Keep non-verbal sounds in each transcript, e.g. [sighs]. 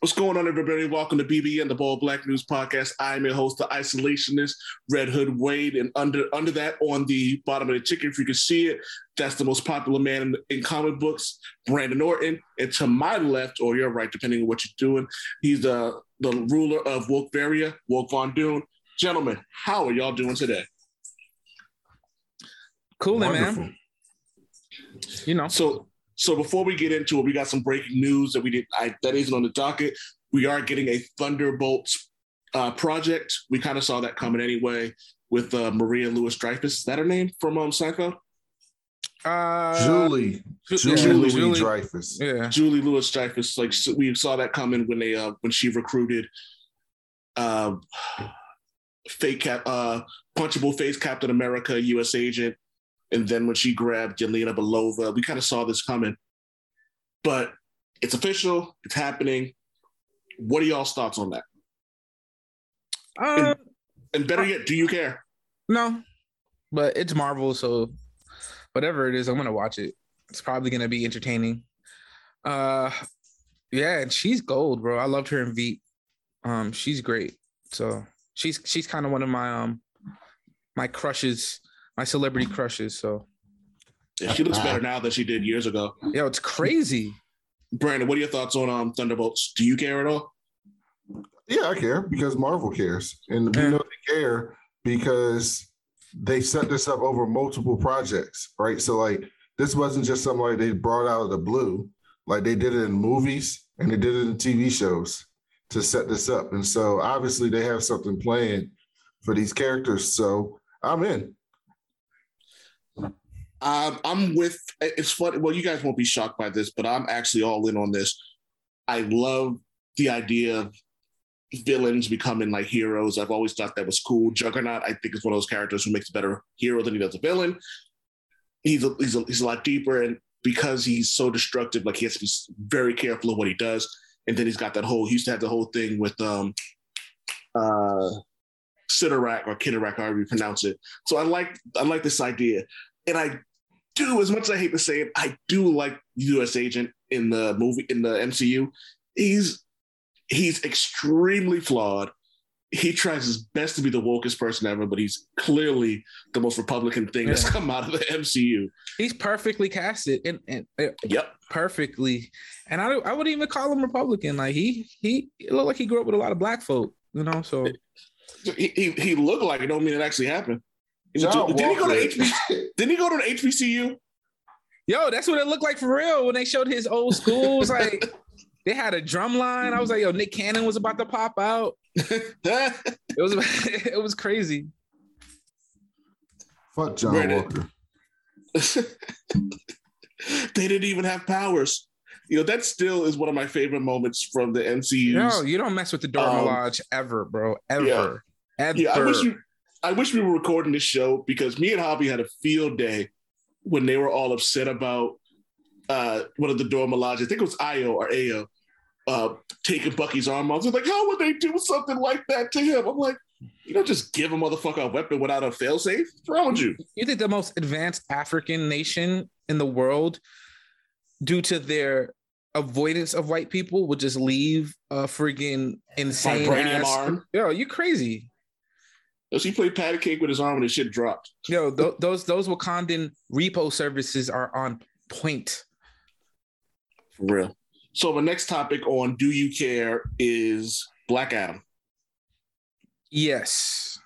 What's going on, everybody? Welcome to BBN, the Bald Black Nerds Podcast. I'm your host, the isolationist, Red Hood Wade, and under under that, on the bottom of the chicken, if you can see it, that's the most popular man in, in comic books, Brandon Orton. And to my left, or your right, depending on what you're doing, he's the the ruler of Wokeveria, Woke von Doom. Gentlemen, how are y'all doing today? Cool, man. You know. So so before we get into it, we got some breaking news that we did I, that isn't on the docket. We are getting a Thunderbolts uh, project. We kind of saw that coming anyway with uh, Maria Louis-Dreyfus. Is that her name from um, Seinfeld? Uh, Julie, Julie, Julie, Julie Dreyfus. Yeah, Julie Louis-Dreyfus. Like so we saw that coming when they uh, when she recruited uh, [sighs] fake cap, uh, punchable face Captain America, U.S. agent, and then when she grabbed Yelena Belova, we kind of saw this coming. But it's official, it's happening. What are y'all's thoughts on that? uh, and, and better yet, do you care? no, but it's Marvel, so whatever it is, I'm gonna watch it. It's probably gonna be entertaining. Uh, yeah, and she's gold, bro. I loved her in Veep. Um, she's great. So she's she's kind of one of my um my crushes, my celebrity crushes. So Yeah, she looks better now than she did years ago. yo, it's crazy. Brandon, what are your thoughts on um, Thunderbolts? Do you care at all? Yeah, I care because Marvel cares, and we know they care because they set this up over multiple projects, right? So like this wasn't just something like they brought out of the blue. Like they did it in movies and they did it in TV shows to set this up, and so obviously they have something planned for these characters. So I'm in. Um, I'm with. It's funny. Well, you guys won't be shocked by this, but I'm actually all in on this. I love the idea of villains becoming like heroes. I've always thought that was cool. Juggernaut, I think, is one of those characters who makes a better hero than he does a villain. He's a, he's a, he's a lot deeper, and because he's so destructive, like he has to be very careful of what he does. And then he's got that whole. He used to have the whole thing with um, uh, Cyttorak or Kidorak, however you pronounce it. So I like I like this idea, and I do as much as I hate to say it, I do like U.S. Agent in the movie in the MCU. He's he's extremely flawed. He tries his best to be the wokest person ever, but he's clearly the most Republican thing that's come out of the MCU. He's perfectly casted and, and uh, Yep. perfectly. And I don't, I wouldn't even call him Republican. Like he he looked like he grew up with a lot of black folk, you know. So He, he, he looked like it, don't mean it actually happened. He went didn't he go to Walker- HB, didn't he go to the HBCU? yo, that's what it looked like for real when they showed his old schools. like [laughs] they had a drum line. I was like, yo, Nick Cannon was about to pop out. [laughs] It was [laughs] it was crazy. Fuck John Right. Walker. they didn't even have powers. You know, that still is one of my favorite moments from the MCU. No, you don't mess with the Dora Um, Milaje ever, bro. Ever. yeah. Ever. Yeah, I wish you I wish we were recording this show because me and Javi had a field day when they were all upset about uh one of the Dora Milaje, I think it was Io or Ao, uh taking Bucky's arm off. They're like, how would they do something like that to him? I'm like, you don't just give a motherfucker a weapon without a failsafe. What's wrong with you? you think the most advanced African nation in the world, due to their avoidance of white people, would just leave a freaking insane Vibranium ass- arm. Yo, you crazy. Does he play patty cake with his arm and his shit dropped? Yo, th- those those Wakandan repo services are on point. For real. So the next topic on Do You Care is Black Adam. Yes.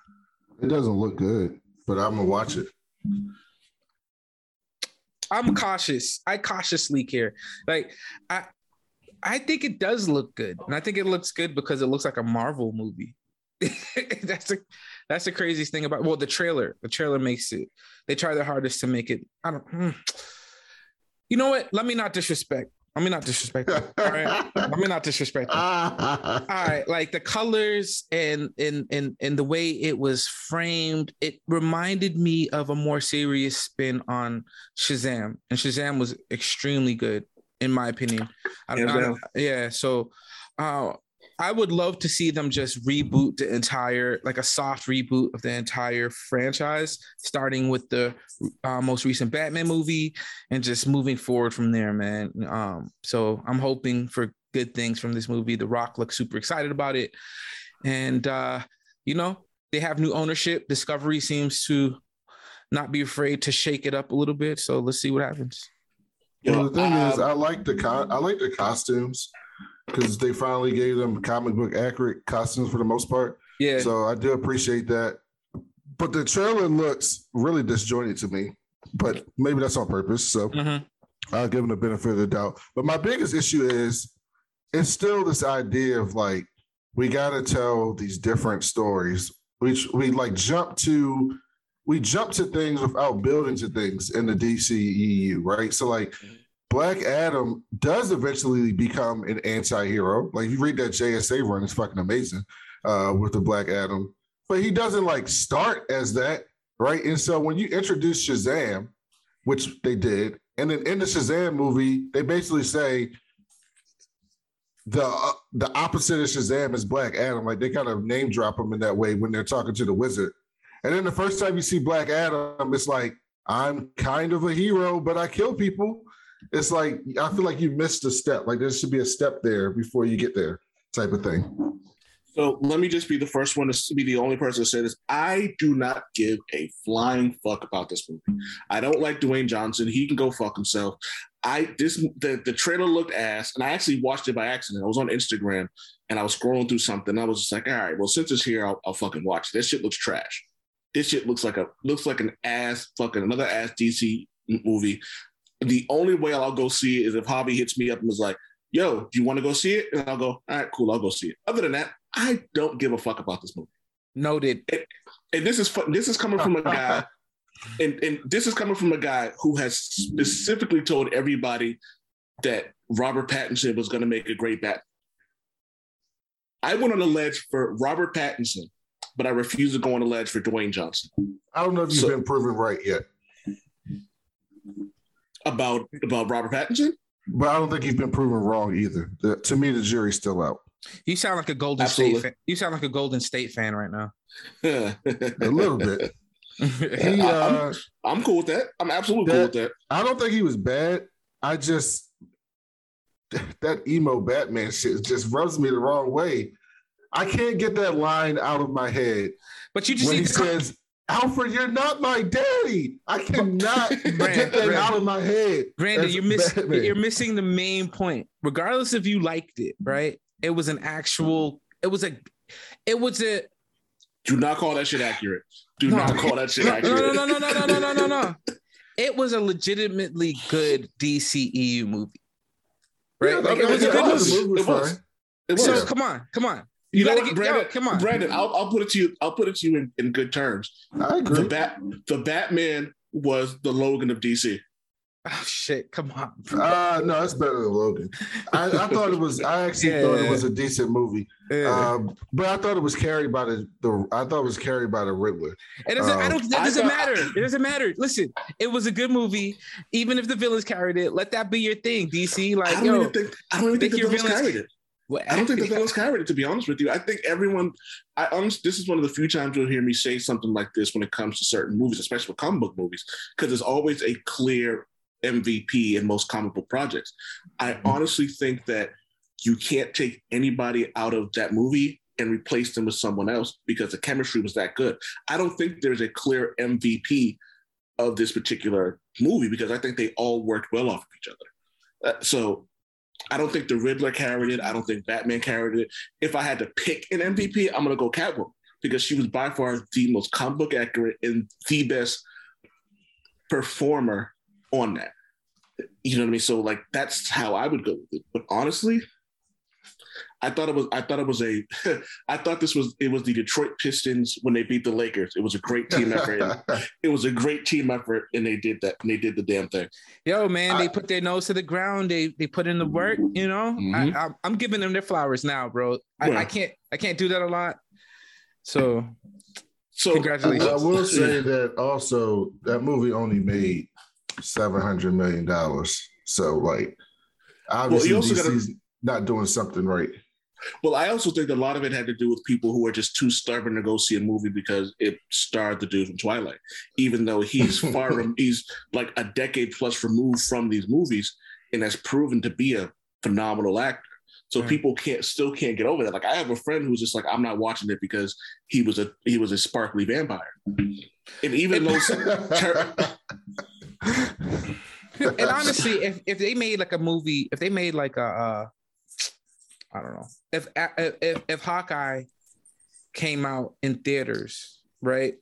It doesn't look good, but I'm gonna watch it. I'm cautious. I cautiously care. Like I I think it does look good. And I think it looks good because it looks like a Marvel movie. [laughs] that's the that's the craziest thing about well, the trailer. The trailer makes it. They try their hardest to make it. I don't hmm. you know what? Let me not disrespect. Let me not disrespect. them, All right. [laughs] Let me not disrespect. them. all right like the colors and and and and the way it was framed it reminded me of a more serious spin on shazam and shazam was extremely good in my opinion I, Hands I- down. yeah so uh I would love to see them just reboot the entire, like a soft reboot of the entire franchise, starting with the uh, most recent Batman movie and just moving forward from there, man. Um, so I'm hoping for good things from this movie. The Rock looks super excited about it, and uh, you know they have new ownership. Discovery seems to not be afraid to shake it up a little bit. So let's see what happens. Well, the thing um, is, I like the co- I like the costumes because they finally gave them comic book accurate costumes for the most part. Yeah. So I do appreciate that. But the trailer looks really disjointed to me. But maybe that's on purpose. So mm-hmm. I'll give them the benefit of the doubt. But my biggest issue is it's still this idea of like we got to tell these different stories. We we like jump to we jump to things without building to things in the DCEU, right? So like Black Adam does eventually become an anti-hero. Like you read that JSA run, it's fucking amazing uh, with the Black Adam. But he doesn't like start as that, right? And so when you introduce Shazam, which they did, and then in the Shazam movie, they basically say the uh, the opposite of Shazam is Black Adam. Like they kind of name drop him in that way when they're talking to the wizard. And then the first time you see Black Adam, it's like, I'm kind of a hero, but I kill people. It's like, I feel like you missed a step. Like there should be a step there before you get there, type of thing. So let me just be the first one to be the only person to say this. I do not give a flying fuck about this movie. I don't like Dwayne Johnson. He can go fuck himself. I this the, the trailer looked ass, and I actually watched it by accident. I was on Instagram and I was scrolling through something. I was just like, all right, well, since it's here, I'll, I'll fucking watch. This shit looks trash this shit looks like a looks like an ass fucking another ass DC movie. The only way I'll go see it is if Javi hits me up and was like, "Yo, do you want to go see it?" And I'll go, "All right, cool, I'll go see it." Other than that, I don't give a fuck about this movie. Noted. And, and this is this is coming from a guy, [laughs] and and this is coming from a guy who has specifically told everybody that Robert Pattinson was going to make a great Batman. I went on a ledge for Robert Pattinson but I refuse to go on the ledge for Dwayne Johnson. I don't know if you've so, been proven right yet. About about Robert Pattinson? But I don't think he's been proven wrong either. The, to me, the jury's still out. You sound like a Golden Absolutely. State fan. You sound like a Golden State fan right now. a little bit. [laughs] He, uh, I'm, I'm, cool with that. I'm absolutely that, cool with that. I don't think he was bad. I just that emo Batman shit just rubs me the wrong way. I can't get that line out of my head. But you just when he says, Alfred, you're not my daddy. I cannot [laughs] Brand, get that Brand. out of my head. Brandon, you're missing you're missing the main point. Regardless if you liked it, right? It was an actual, it was a it was a do not call that shit accurate. Do no. not call that shit accurate. No, no, no, no, no, no, no, no, [laughs] It was a legitimately good DCEU movie. Right? Yeah, like, it was a good movie. It was. It was. So come on, come on. You, you know, get, Brandon, yo, come on, Brandon. I'll, I'll put it to you. I'll put it to you in, in good terms. I agree. The bat, the Batman was the Logan of DC. Oh shit! Come on. Uh no, it's better than Logan. I, I [laughs] thought it was. I actually yeah. thought it was a decent movie. Yeah. Um, but I thought it was carried by the, the. I thought it was carried by the Riddler. It doesn't. Um, I don't. That doesn't thought, matter. It doesn't matter. Listen, it was a good movie. Even if the villains carried it, let that be your thing. DC, like I don't yo, even think. I don't even think the villains carried it. Well, I don't think the villains carried it. To be honest with you, I think everyone. I honestly, this is one of the few times you'll hear me say something like this when it comes to certain movies, especially with comic book movies, because there's always a clear MVP in most comic book projects. I mm-hmm. honestly think that you can't take anybody out of that movie and replace them with someone else because the chemistry was that good. I don't think there's a clear MVP of this particular movie because I think they all worked well off of each other. Uh, so I don't think the Riddler carried it. I don't think Batman carried it. If I had to pick an MVP, I'm gonna go Catwoman because she was by far the most comic book accurate and the best performer on that. You know what I mean? So like that's how I would go with it. But honestly, I thought it was I thought it was a [laughs] I thought this was it was the Detroit Pistons when they beat the Lakers. It was a great team effort. [laughs] it was a great team effort and they did that and they did the damn thing. Yo, man, I, they put their nose to the ground. They they put in the work, you know? Mm-hmm. I, am giving them their flowers now, bro. I, yeah. I, can't I can't do that a lot. So so congratulations. I will [laughs] say that also that movie only made seven hundred million dollars. So like obviously well, DC's gotta, not doing something right. Well, I also think a lot of it had to do with people who are just too stubborn to go see a movie because it starred the dude from Twilight, even though he's [laughs] far, he's like a decade plus removed from these movies and has proven to be a phenomenal actor. So Right. people can't still can't get over that. Like I have a friend who's just like, I'm not watching it because he was a he was a sparkly vampire. And even though [laughs] and honestly, if if they made like a movie, if they made like a, uh, I don't know, if if if Hawkeye came out in theaters, right,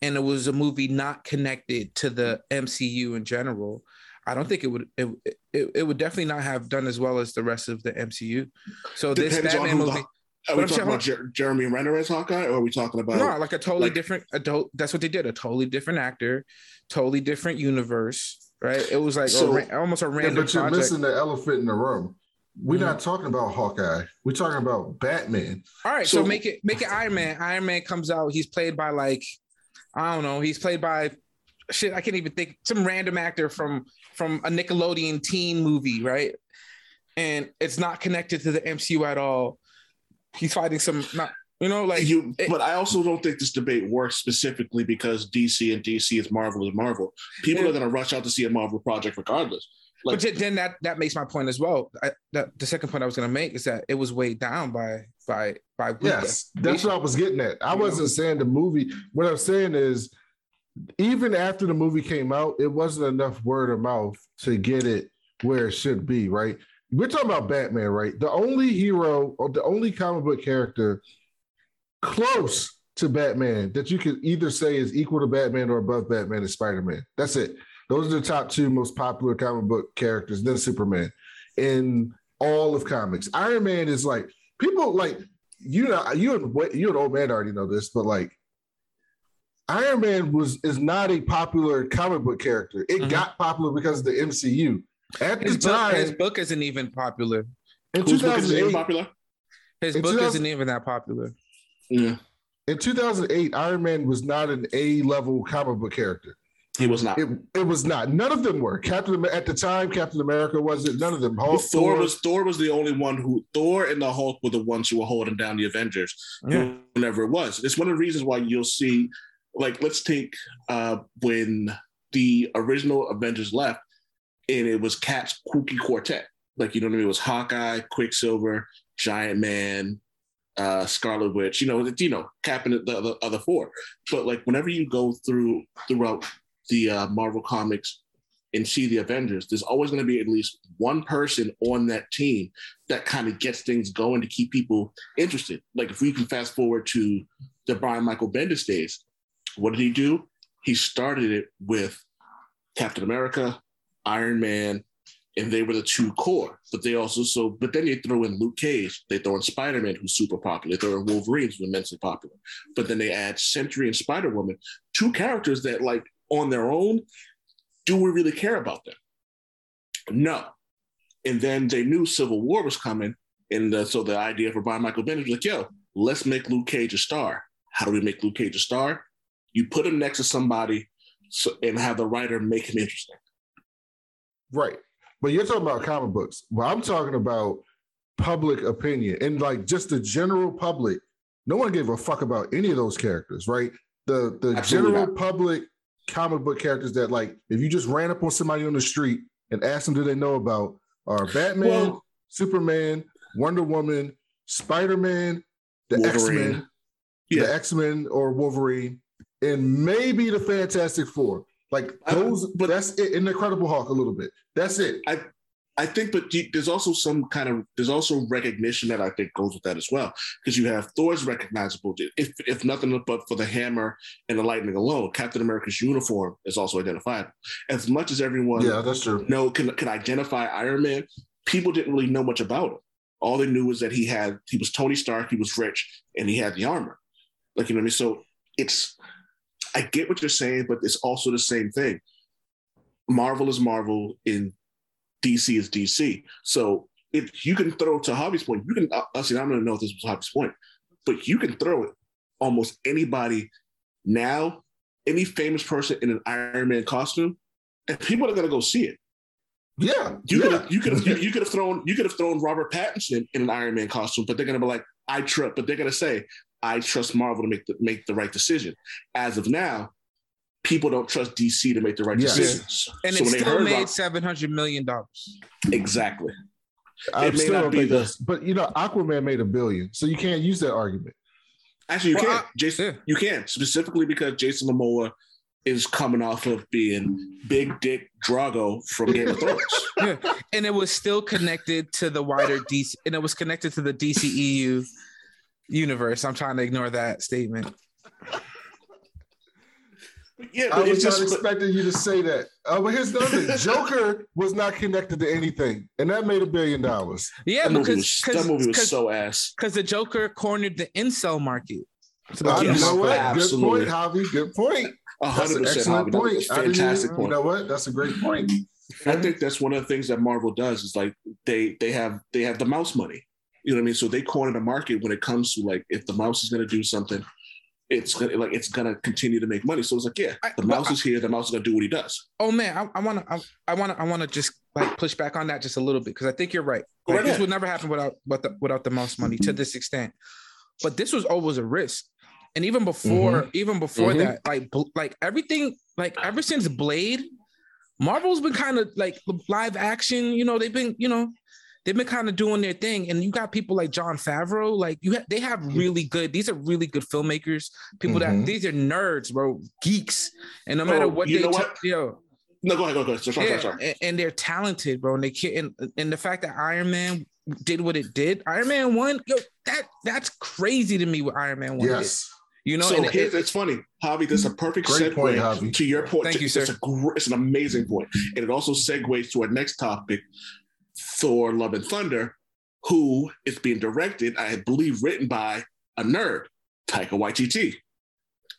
and it was a movie not connected to the MCU in general, I don't think it would it it, it would definitely not have done as well as the rest of the MCU. So this Depends on Batman who the- movie, are we I'm talking about Jer- Jeremy Renner as Hawkeye, or are we talking about no, like a totally like- different adult. That's what they did. A totally different actor, totally different universe. Right? It was like a So- ra- almost a Yeah, random but you're project. missing the elephant in the room. We're not mm. talking about Hawkeye. We're talking about Batman. All right, so, So- make it make it Iron Man. Iron Man comes out. He's played by like I don't know. He's played by shit. I can't even think some random actor from from a Nickelodeon teen movie, right? And it's not connected to the MCU at all. He's fighting some not you know like you it- but I also don't think this debate works specifically because DC and DC is Marvel is Marvel. People Yeah. are going to rush out to see a Marvel project regardless. Like, but then- that that makes my point as well. I, that, the second point I was going to make is that it was weighed down by by by Yes, that's what I was getting at. I You wasn't saying the movie. What I'm saying is, even after the movie came out, it wasn't enough word of mouth to get it where it should be. Right? We're talking about Batman, right? The only hero or the only comic book character close to Batman that you could either say is equal to Batman or above Batman is Spider Man. That's it. Those are the top two most popular comic book characters, then Superman in all of comics. Iron Man is like people like you know you and you and old man already know this, but like Iron Man was is not a popular comic book character. It Mhm. got popular because of the MCU. At His the book, time, his book isn't even popular. in whose 2008, popular? His In book 2000 isn't even that popular. Yeah, in 2008, Iron Man was not an A level comic book character. He was not. It, it was not. None of them were. Captain at the time, Captain America wasn't. None of them. Hulk, Thor Thor, was Thor was the only one who Thor and the Hulk were the ones who were holding down the Avengers Yeah. whenever it was. It's one of the reasons why you'll see, like, let's take uh when the original Avengers left, and it was Cap's kooky quartet. Like, you know what I mean? It was Hawkeye, Quicksilver, Giant Man, uh, Scarlet Witch. You know, you know, Cap and the other, other four. But like, whenever you go through throughout the uh, Marvel comics and see the Avengers, there's always going to be at least one person on that team that kind of gets things going to keep people interested. Like if we can fast forward to the Brian Michael Bendis days, what did he do? He started it with Captain America, Iron Man, and they were the two core. But they also so, but then they throw in Luke Cage, they throw in Spider Man, who's super popular. They throw in Wolverine, who's immensely popular. But then they add Sentry and Spider Woman, two characters that like on their own, do we really care about them? No. And then they knew Civil War was coming. And uh, so the idea for Brian Michael Bendis was like, yo, let's make Luke Cage a star. How do we make Luke Cage a star? You put him next to somebody so, and have the writer make him interesting. right. But you're talking about comic books. Well, I'm talking about public opinion and like just the general public. No one gave a fuck about any of those characters, right? The the Absolutely general not. public comic book characters that like if you just ran up on somebody on the street and asked them do they know about are Batman, Well- Superman, Wonder Woman, Spider-Man, the X-Men, Yeah. the X-Men or Wolverine, and maybe the Fantastic Four. Like I- those, but- that's it. In the Incredible Hulk, a little bit. That's it. I think, but there's also some kind of there's also recognition that I think goes with that as well, because you have Thor's recognizable, if if nothing but for the hammer and the lightning alone. Captain America's uniform is also identifiable. As much as everyone Yeah, that's true. know can can identify Iron Man, people didn't really know much about him. All they knew was that he had he was Tony Stark, he was rich, and he had the armor. Like you know what I mean. So it's I get what you're saying, but it's also the same thing. Marvel is Marvel, and DC is DC. So if you can throw to Javi's point, you can. uh, Actually, I don't even know if this was Javi's point, but you can throw it almost anybody now, any famous person in an Iron Man costume, and people are gonna go see it. Yeah, You yeah. could you could have [laughs] you could have thrown you could have thrown Robert Pattinson in an Iron Man costume, but they're gonna be like, I trust, but they're gonna say, I trust Marvel to make the make the right decision. As of now, people don't trust DC to make the right Yes. decisions. And so it when they still made about seven hundred million dollars. exactly. I It may still not don't be the- that's. But you know, Aquaman made a billion, so you can't use that argument. Actually, you Well, can. I- Jason, yeah. you can specifically because Jason Momoa is coming off of being Big Dick Drogo from Game of Thrones. [laughs] Yeah. And it was still connected to the wider DC, and it was connected to the DCEU universe. I'm trying to ignore that statement. Yeah, I was it's not just expecting you to say that. Oh, but here's the other thing: [laughs] Joker was not connected to anything, and that made a billion dollars. Yeah, that movie because was that movie was so ass. Because the Joker cornered the incel market. So Uh, Yes, you know what? absolutely. Good point, Javi. Good point. A That's hundred an percent, excellent Javi. Point. a I didn't fantastic even- point. You know what? That's a great point. I think that's one of the things that Marvel does is like they they have they have the mouse money. You know what I mean? So they corner the market when it comes to like if the mouse is going to do something, it's gonna like it's gonna continue to make money. So it's like yeah, I- the mouse is here. The mouse is gonna do what he does. Oh man, I, I wanna, I, I wanna, I wanna just like push back on that just a little bit because I think you're right. Like, right this ahead. would never happen without, without the, without the mouse money to this extent. But this was always a risk, and even before, even before Mhm. that, like, like everything, like ever since Blade, Marvel's been kind of like live action. You know, they've been, you know, they've been kind of doing their thing, and you got people like Jon Favreau. Like you, ha- they have really good. These are really good filmmakers. People Mhm. that these are nerds, bro, geeks, and no matter Oh, what you they, know t- yo. No, go ahead, go ahead. Sorry, sorry, Yeah, sorry. and, and they're talented, bro. And they can and, and the fact that Iron Man did what it did, Iron Man one, yo, that that's crazy to me. What Iron Man one, did. Yes. you know. so and here's, it- it's funny, Javi. This is a perfect segue point, to your point. Thank you, it's sir. A gr- it's an amazing point, and it also segues to our next topic: Thor: Love and Thunder, who is being directed, I believe, written by a nerd, Taika Waititi,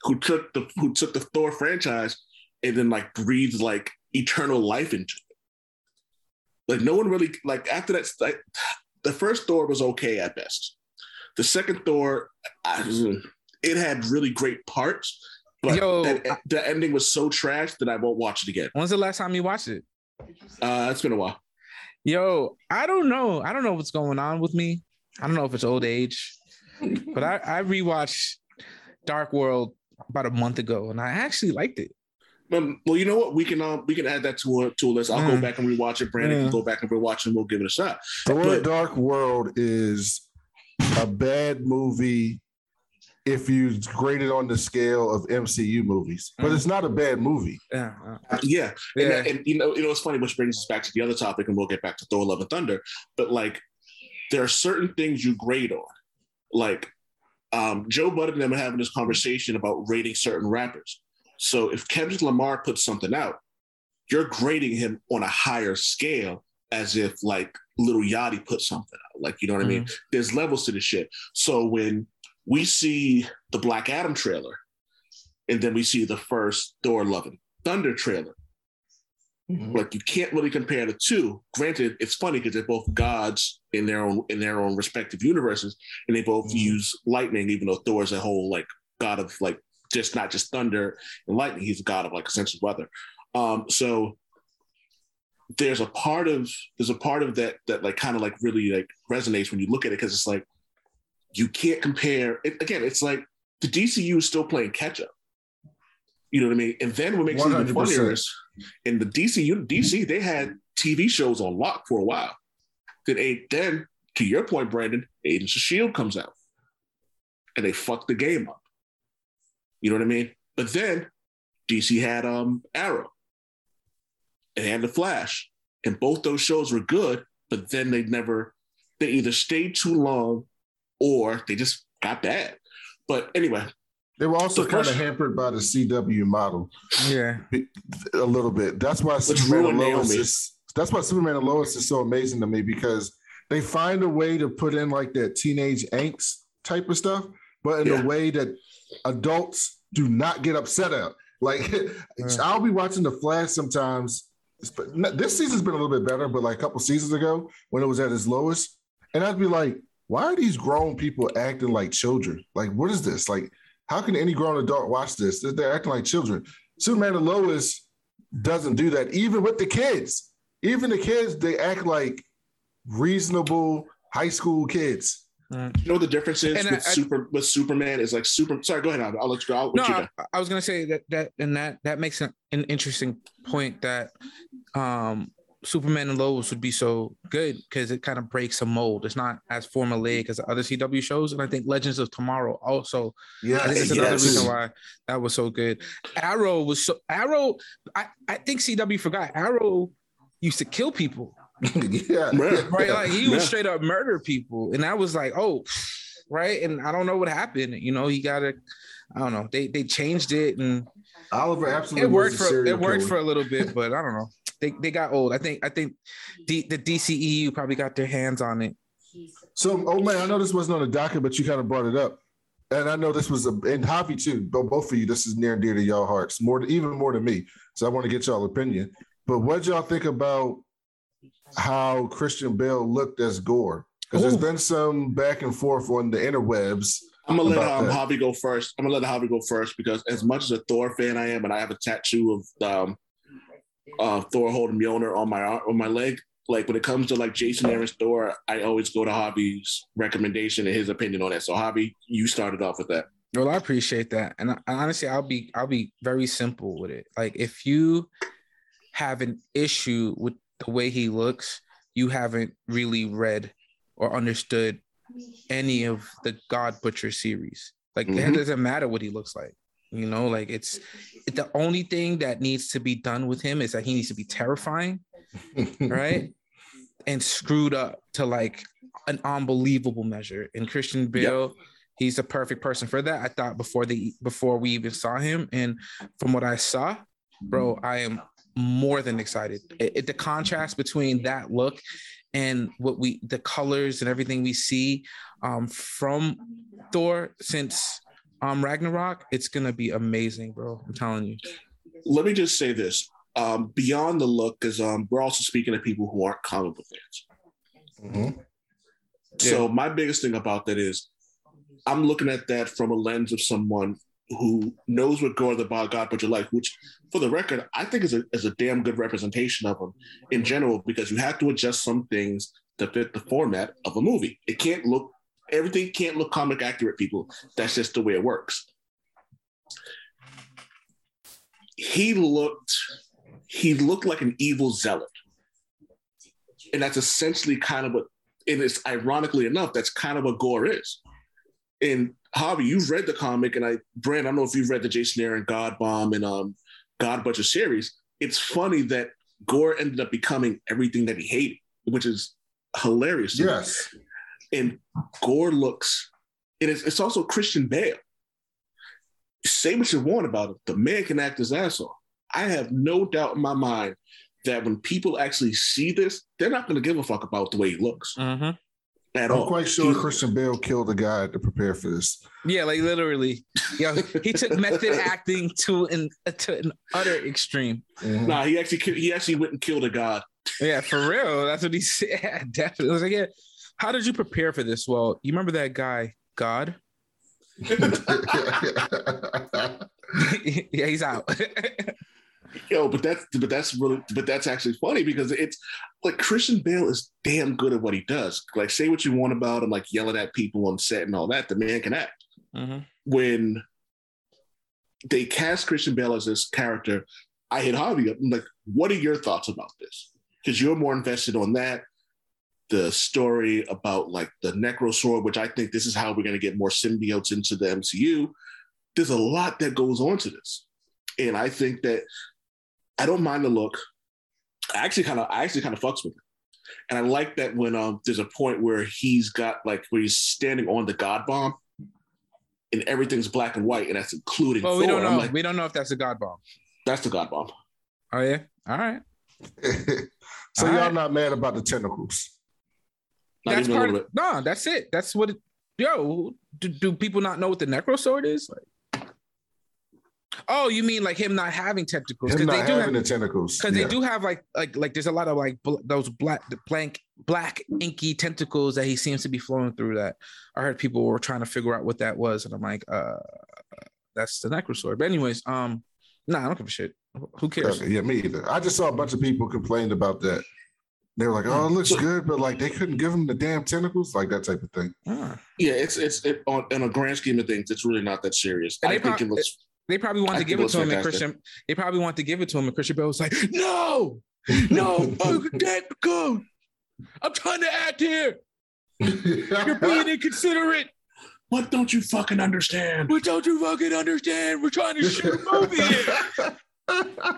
who took the who took the Thor franchise and then like breathed like eternal life into it. Like no one really like after that. Like, the first Thor was okay at best. The second Thor, I, it had really great parts, but Yo, that- I- the ending was so trash that I won't watch it again. when's the last time you watched it? Uh, it's been a while. Yo, I don't know. I don't know what's going on with me. I don't know if it's old age, but I I rewatched Dark World about a month ago, and I actually liked it. Um, well, you know what? We can um, we can add that to a to a list. I'll go Mm. back and rewatch it. Brandon Yeah. can go back and rewatch it. and We'll give it a shot. The But- Dark World is a bad movie if you grade it on the scale of MCU movies, but Mhm. it's not a bad movie. Yeah, uh, Yeah, yeah. And, and you know, you know, it's funny, which brings us back to the other topic, and we'll get back to Thor: Love and Thunder. But like, there are certain things you grade on, like um, Joe Budden and them are having this conversation about rating certain rappers. So if Kendrick Lamar puts something out, you're grading him on a higher scale, as if like Lil Yachty put something out. Like, you know what I mean? There's levels to the shit. So when we see the Black Adam trailer, and then we see the first Thor: Love and Thunder trailer like you can't really compare the two. Granted, it's funny because they're both gods in their own in their own respective universes, and they both Mhm. use lightning, even though Thor's a whole like god of like just not just thunder and lightning. He's a god of like essentially weather. Um, so there's a part of there's a part of that that like kind of like really like resonates when you look at it because it's like you can't compare it again. It's like the DCU is still playing catch up. You know what I mean? And then what makes it even 100%. funnier is in the DCU, DC, they had TV shows on lock for a while. Then, then to your point, Brandon, Agents of Shield comes out, and they fucked the game up. You know what I mean? But then DC had um Arrow, and they had the Flash, and both those shows were good. But then they never, they either stayed too long, or they just got bad. But anyway, They were also The kind of hampered by the CW model yeah. a little bit. That's why Which Superman and ruined Lois is that's why Superman and Lois is so amazing to me because they find a way to put in like that teenage angst type of stuff, but in Yeah. a way that adults do not get upset at. Like [laughs] mm. I'll be watching The Flash sometimes. This season's been a little bit better, but like a couple seasons ago when it was at its lowest, and I'd be like, why are these grown people acting like children? Like, what is this? Like, how can any grown adult watch this? They're- They're acting like children. Superman and Lois doesn't do that, even with the kids. Even the kids, they act like reasonable high school kids. Mm. you know the difference is And with I- I- super with Superman is like super. Sorry, go ahead. I'll, I'll let you go. I'll No, you I. I was gonna say that that and that that makes an, an interesting point that um Superman and Lois would be so good because it kind of breaks a mold. It's not as formulaic as the other CW shows, and I think Legends of Tomorrow also. Yeah, I think that's another reason why that was so good. Arrow was so Arrow. I I think CW forgot Arrow used to kill people. [laughs] yeah, right. Like he Yeah. would straight up murder people, and I was like, oh, right. And I don't know what happened. You know, he got a. I don't know. They they changed it and Oliver absolutely it worked for it worked killer. for a little bit, but I don't know. They they got old. I think I think D, the DCEU probably got their hands on it. So, oh man, I know this wasn't on the docket, but you kind of brought it up, and I know this was a and Javi too. But both of you, this is near and dear to y'all hearts, more even more than me. So I want to get y'all opinion. But what y'all think about how Christian Bale looked as Gorr? Because there's been some back and forth on the interwebs. I'm gonna let about um. Javi go first. I'm gonna let Javi go first because as much as a Thor fan I am, and I have a tattoo of um, uh, Thor holding Mjolnir on my on my leg. Like when it comes to like Jason Aaron's Thor, I always go to Javi's recommendation and his opinion on that. So Hobby, you started off with that. Well, I appreciate that, and I, honestly, I'll be I'll be very simple with it. Like if you have an issue with the way he looks, you haven't really read or understood any of the God Butcher series. Like it Mhm. doesn't matter what he looks like. You know, like it's the only thing that needs to be done with him is that he needs to be terrifying, right? [laughs] and screwed up to like an unbelievable measure. And Christian Bale, he's the perfect person for that. I thought before the before we even saw him, and from what I saw, bro, I am more than excited. It, it- the contrast between that look and what we the colors and everything we see um, from Thor since um, Ragnarok, it's gonna be amazing, bro. I'm telling you. Let me just say this. Um, beyond the look, because um, we're also speaking to people who aren't comic book fans. Mhm. So my biggest thing about that is I'm looking at that from a lens of someone who knows what Gorr the Bod God Butcher like, which for the record, I think is a is a damn good representation of him in general, because you have to adjust some things to fit the format of a movie. It can't look everything can't look comic accurate, people. That's just the way it works. He looked he looked like an evil zealot. And that's essentially kind of what and it's ironically enough, that's kind of what Gorr is. And Javi, you've read the comic, and I, Brand, I don't know if you've read the Jason Aaron God Bomb and um, God Butcher series. It's funny that Gorr ended up becoming everything that he hated, which is hilarious. Yes. me. Yes. And Gorr looks, and it's, it's also Christian Bale. Say what you want about him, the man can act his ass off. I have no doubt in my mind that when people actually see this, they're not going to give a fuck about the way he looks Mm-hmm. at I'm all. quite sure He's- Christian Bale killed a guy to prepare for this. Yeah, like literally. Yeah, he took method acting to an to an utter extreme. Mhm. Nah, he actually he actually went and killed a god. Yeah, for real. That's what he said. [laughs] Definitely. I was like, yeah. How did you prepare for this? Well, you remember that guy, God? [laughs] [laughs] yeah, he's out. [laughs] Yo, but that's but that's really but that's actually funny because it's like Christian Bale is damn good at what he does. Like say what you want about him, like yelling at people on set and all that. The man can act. Mhm. When they cast Christian Bale as this character, I hit Javi up. I'm like, what are your thoughts about this? Because you're more invested on that. The story about like the Necrosword, which I think this is how we're going to get more symbiotes into the MCU. There's a lot that goes on to this, and I think that I don't mind the look. I actually kind of, I actually kind of fucks with it, and I like that when um there's a point where he's got like where he's standing on the God bomb, and everything's black and white, and that's including. Well, we don't know. like, we don't know if that's a God bomb. that's the God bomb. Oh yeah. All right. [laughs] so All y'all right. not mad about the tentacles? Not that's part of, bit. no, that's it. That's what it, yo, do, do people not know what the necro sword is? Like Oh, you mean like him not having tentacles? Him not they do having have the tentacles. because Yeah. they do have like like like there's a lot of like bl- those black the blank black inky tentacles that he seems to be flowing through that i heard people were trying to figure out what that was and i'm like uh that's the necrosword but anyways um nah i don't give a shit who cares yeah, me either. I just saw a bunch of people complained about that. They were like, "Oh, it looks So- good," but like they couldn't give him the damn tentacles, like that type of thing. Ah. Yeah, it's it's it, on in a grand scheme of things, it's really not that serious. And I they think prob- it looks. they probably want to give it it to him was and christian they probably want to give it to him and christian bale was like no no, [laughs] oh, Dad, go. I'm trying to act here. You're being [laughs] inconsiderate. What don't you fucking understand? What don't you fucking understand? We're trying to shoot a movie here. [laughs]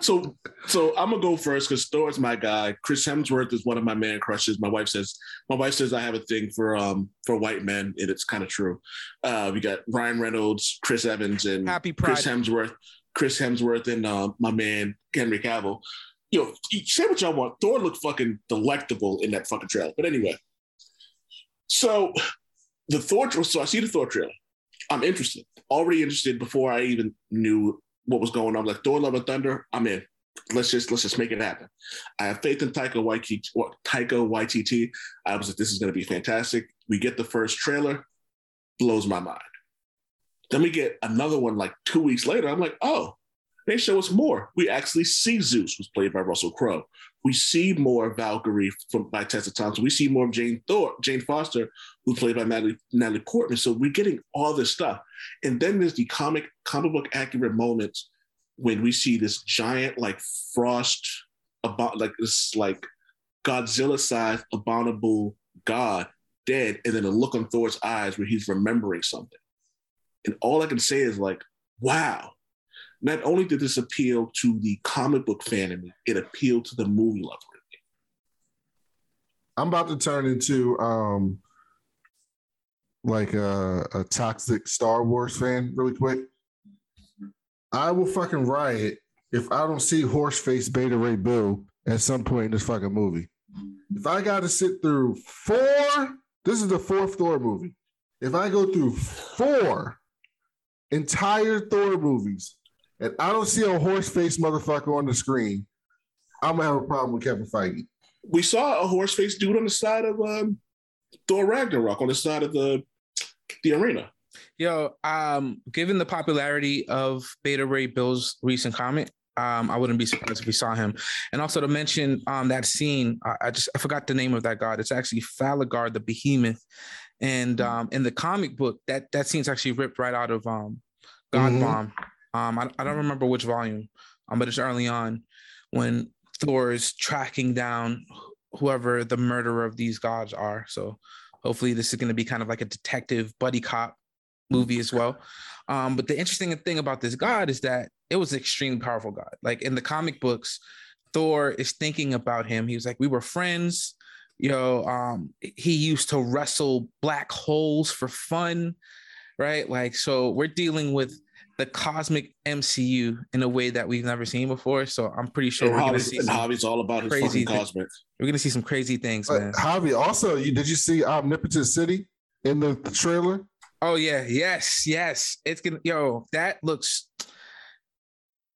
so so I'm gonna go first because Thor's my guy. Chris Hemsworth is one of my man crushes. My wife says my wife says I have a thing for um for white men, and it's kind of true. Uh, we got Ryan Reynolds, Chris Evans, and Happy Pride. Chris Hemsworth, Chris Hemsworth, and uh, my man Henry Cavill. You know, say what y'all want. Thor looked fucking delectable in that fucking trailer. But anyway, so the Thor. So I see the Thor trailer. I'm interested. Already interested before I even knew what was going on. Like Thor: Love and Thunder, I'm in. Let's just let's just make it happen. I have faith in Taika Waititi. Taika Waititi. I was like, this is going to be fantastic. We get the first trailer, blows my mind. Then we get another one like two weeks later. I'm like, oh, they show us more. We actually see Zeus, was played by Russell Crowe. We see more Valkyrie from by Tessa Thompson. We see more of Jane Thor, Jane Foster, who's played by Natalie, Natalie Portman. So we're getting all this stuff. And then there's the comic comic book accurate moments when we see this giant like frost about like this like Godzilla sized abominable god dead, and then a look on Thor's eyes where he's remembering something. And all I can say is like, wow, not only did this appeal to the comic book fan in me, it appealed to the movie lover. I'm about to turn into um like a, a toxic Star Wars fan really quick. I will fucking riot if I don't see horse face Beta Ray Bill at some point in this fucking movie. If I got to sit through four, this is the fourth Thor movie. If I go through four entire Thor movies and I don't see a horse face motherfucker on the screen, I'm gonna have a problem with Kevin Feige. We saw a horse face dude on the side of um, Thor Ragnarok on the side of the the arena. Yo, um, given the popularity of Beta Ray Bill's recent comment, um, I wouldn't be surprised if we saw him. And also to mention um, that scene, I, I just I forgot the name of that god. It's actually Falligar the Behemoth. And um, in the comic book, that that scene's actually ripped right out of um, God Mhm. Bomb. Um, I, I don't remember which volume, um, but it's early on when Thor is tracking down whoever the murderer of these gods are. So hopefully this is going to be kind of like a detective buddy cop movie as well. Um, but the interesting thing about this god is that it was an extremely powerful god. Like in the comic books, Thor is thinking about him. He was like, we were friends. You know, um, he used to wrestle black holes for fun, right? Like, so we're dealing with the cosmic MCU in a way that we've never seen before. So I'm pretty sure and we're gonna Javi's, see and some, Javi's all about crazy fucking cosmic. we're gonna see some crazy things, man. But Javi, also, you did you see Omnipotent City in the trailer? Oh yeah, yes, yes. It's gonna yo, that looks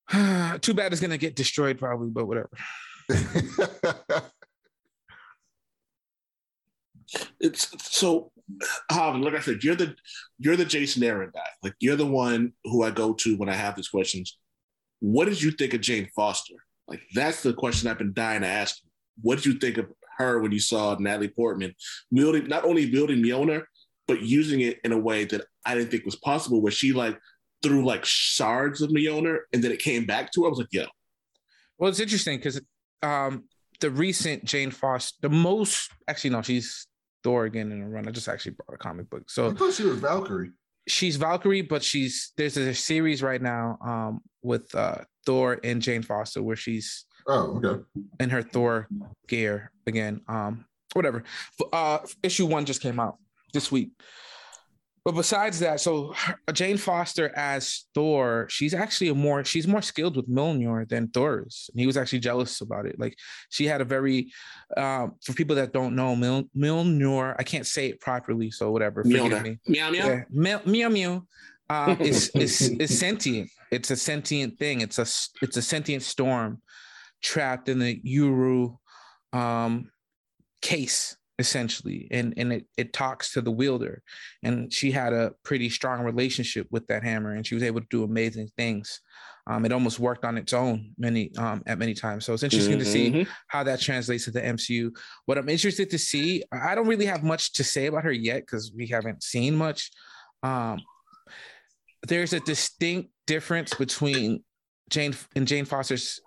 [sighs] too bad it's gonna get destroyed probably, but whatever. [laughs] It's so Javi, like I said, you're the you're the Jason Aaron guy. Like you're the one who I go to when I have these questions. What did you think of Jane Foster? Like that's the question I've been dying to ask. What did you think of her when you saw Natalie Portman wielding not only wielding Mjolnir, but using it in a way that I didn't think was possible, where she like threw like shards of Mjolnir and then it came back to her. I was like, yo, Well, it's interesting because um the recent Jane Foster, the most actually no, she's Thor again in a run. I just actually brought a comic book. So I thought she was Valkyrie. she's Valkyrie, but she's there's a series right now um with uh Thor and Jane Foster where she's Oh, okay. in her Thor gear again. Um, whatever. Uh, issue one just came out this week. But besides that, so Jane Foster as Thor, she's actually a more she's more skilled with Mjolnir than Thor is. And he was actually jealous about it. Like she had a very um for people that don't know Mil- Mjolnir, I can't say it properly, so whatever. Forgive me. Meow meow. Yeah, meow meow. meow. Uh, [laughs] is is is sentient. It's a sentient thing. It's a it's a sentient storm trapped in the Uru um, case essentially, and and it it talks to the wielder, and she had a pretty strong relationship with that hammer, and she was able to do amazing things. Um, it almost worked on its own many um, at many times. So it's interesting to see Mhm. how that translates to the MCU. What I'm interested to see, I don't really have much to say about her yet because we haven't seen much. Um, there's a distinct difference between Jane and Jane Foster's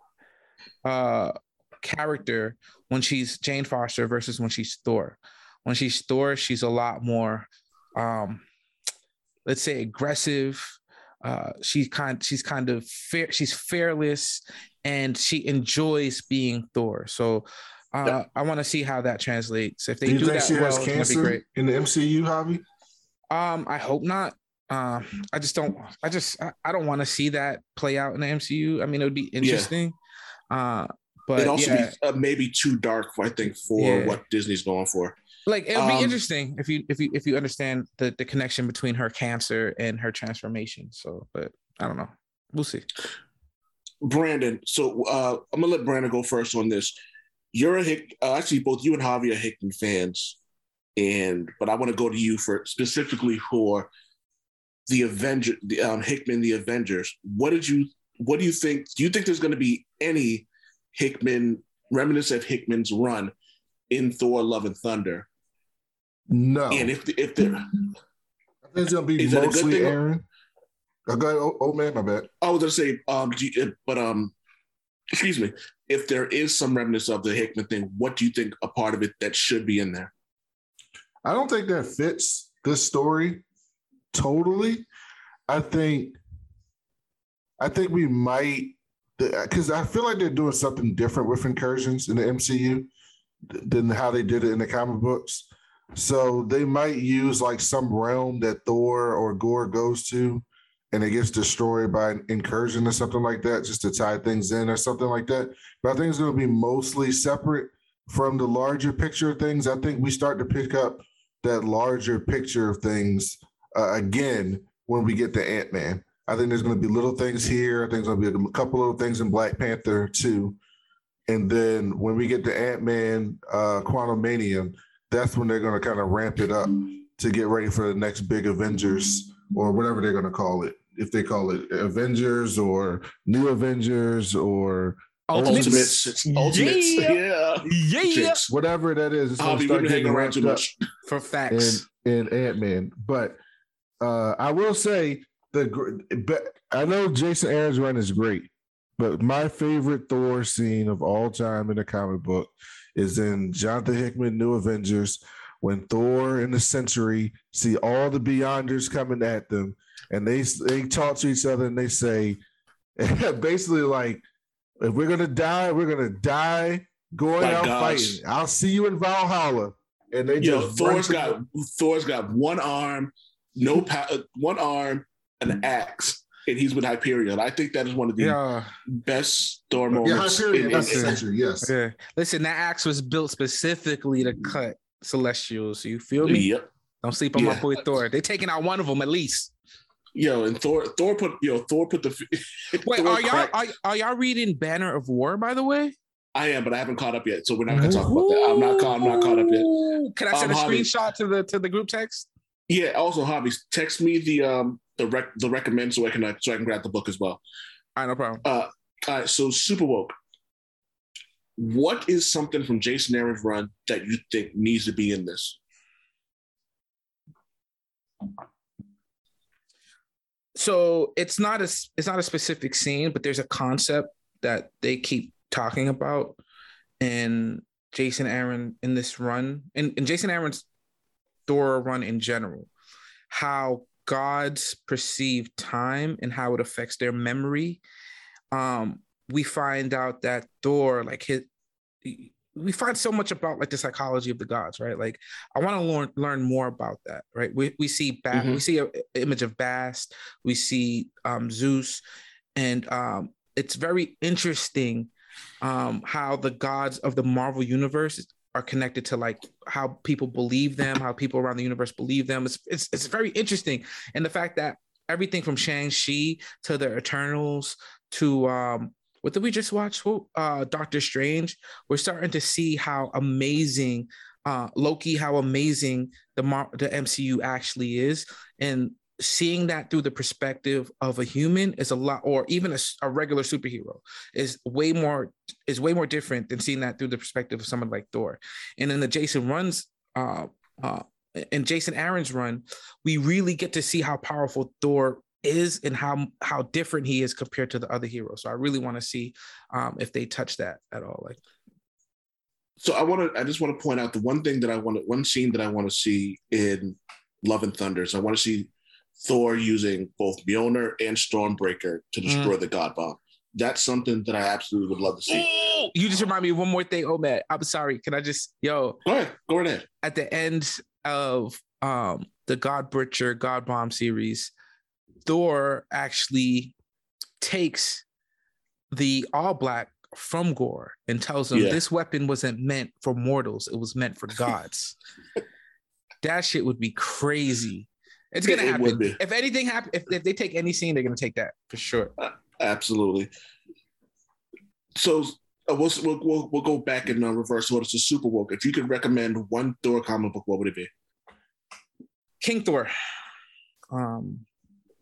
uh, character when she's Jane Foster versus when she's Thor. When she's Thor, she's a lot more, um, let's say, aggressive. Uh, she's kind she's kind of fair. She's fearless, and she enjoys being Thor. So. Uh, I want to see how that translates. If they do, do that she well, has cancer great. in the MCU, Javi? Um, I hope not. Um, I just don't. I just I, I don't want to see that play out in the MCU. I mean, it would be interesting. Uh, but It'd also yeah, be uh, maybe too dark, I think, for Yeah. what Disney's going for. like it would be um, interesting if you if you if you understand the the connection between her cancer and her transformation. So, but I don't know. We'll see. Brandon, so uh, I'm gonna let Brandon go first on this. You're a Hick, uh, actually both you and Javi are Hickman fans, and but I want to go to you for specifically for the Avenger, the um, Hickman, the Avengers. What did you? What do you think? Do you think there's going to be any Hickman remnants of Hickman's run in Thor: Love and Thunder? No. And if if there, I think it's gonna be Is that a good mostly thing? Aaron. Oh, go ahead, oh, oh man, my bad. I was gonna say, um, do you- but um, excuse me, if there is some remnants of the Hickman thing, what do you think a part of it that should be in there? I don't think that fits this story totally. I think I think we might because I feel like they're doing something different with incursions in the MCU than how they did it in the comic books. So they might use like some realm that Thor or Gorr goes to and it gets destroyed by an incursion or something like that, just to tie things in or something like that. But I think it's going to be mostly separate from the larger picture of things. I think we start to pick up that larger picture of things uh, again when we get to Ant Man. I think there's going to be little things here. I think there's going to be a couple little things in Black Panther too. And then when we get to Ant Man, uh, Quantumania, that's when they're going to kind of ramp it up to get ready for the next big Avengers or whatever they're going to call it. If they call it Avengers or New Avengers or Ultimate. Ultimates, Ultimates, [laughs] Yeah. yeah, Yeah, whatever that is, it's going Javi, to start getting ramped up. for facts. in in Ant Man. But uh, I will say the but I know Jason Aaron's run is great, but my favorite Thor scene of all time in the comic book is in Jonathan Hickman New Avengers when Thor and the Century see all the Beyonders coming at them, and they they talk to each other and they say [laughs] basically like if we're gonna die, we're gonna die going My out gosh. fighting. I'll see you in Valhalla. And they Yo, just Thor's got Thor's got one arm, no uh, one arm, an axe, and he's with Hyperion. I think that is one of the yeah, best Thor Yeah, moments. Hyperion, in- that's in- the century, yes. yeah. Listen, that axe was built specifically to cut Celestials. You feel me? Yep. Don't sleep on my boy Thor. They're taking out one of them at least. Yo, and Thor, Thor put yo, Thor put the. [laughs] Wait, Thor are y'all are, are y'all reading Banner of War? By the way, I am, but I haven't caught up yet, so we're not gonna talk about that. I'm not caught. I'm not caught up yet. Can I send Um, a Javi. screenshot to the to the group text? Yeah. Also, hobbies. Text me the um the rec the recommend so I can uh, so I can grab the book as well. All right, no problem. Uh, all right. So super woke. What is something from Jason Aaron's run that you think needs to be in this? so it's not a it's not a specific scene, but there's a concept that they keep talking about in Jason Aaron in this run, in, in Jason Aaron's Thor run in general, how gods perceive time and how it affects their memory. Um, we find out that Thor, like his, we find so much about like the psychology of the gods, right? Like I want to learn learn more about that, right? We we see ba- Mhm. we see an image of Bast, we see um, Zeus, and um, it's very interesting um, how the gods of the Marvel universe are connected to like how people believe them, how people around the universe believe them. It's it's, it's very interesting, and the fact that everything from Shang Chi to the Eternals to um, what did we just watch? Uh, Doctor Strange. We're starting to see how amazing uh, Loki, how amazing the Mar- the MCU actually is, and seeing that through the perspective of a human is a lot, or even a regular superhero is way more is way more different than seeing that through the perspective of someone like Thor. And in the Jason runs, uh, uh, in Jason Aaron's run, we really get to see how powerful Thor is and how how different he is compared to the other heroes. So I really want to see um, if they touch that at all. Like So I want to. I just want to point out the one thing that I want. One scene that I want to see in Love and Thunder. I want to see Thor using both Mjolnir and Stormbreaker to destroy the God Bomb. That's something that I absolutely would love to see. You just remind me of one more thing. Oh man, I'm sorry. Can I just yo Go ahead. Go right ahead. at the end of um the God Butcher God Bomb series, Thor actually takes the All Black from Gorr and tells him Yeah. this weapon wasn't meant for mortals; it was meant for gods. [laughs] that shit would be crazy. It's gonna It- happen. If anything happens, if, if they take any scene, they're gonna take that for sure. Absolutely. So uh, we'll, we'll we'll go back in uh, reverse order to Super Woke. If you could recommend one Thor comic book, what would it be? King Thor. Um,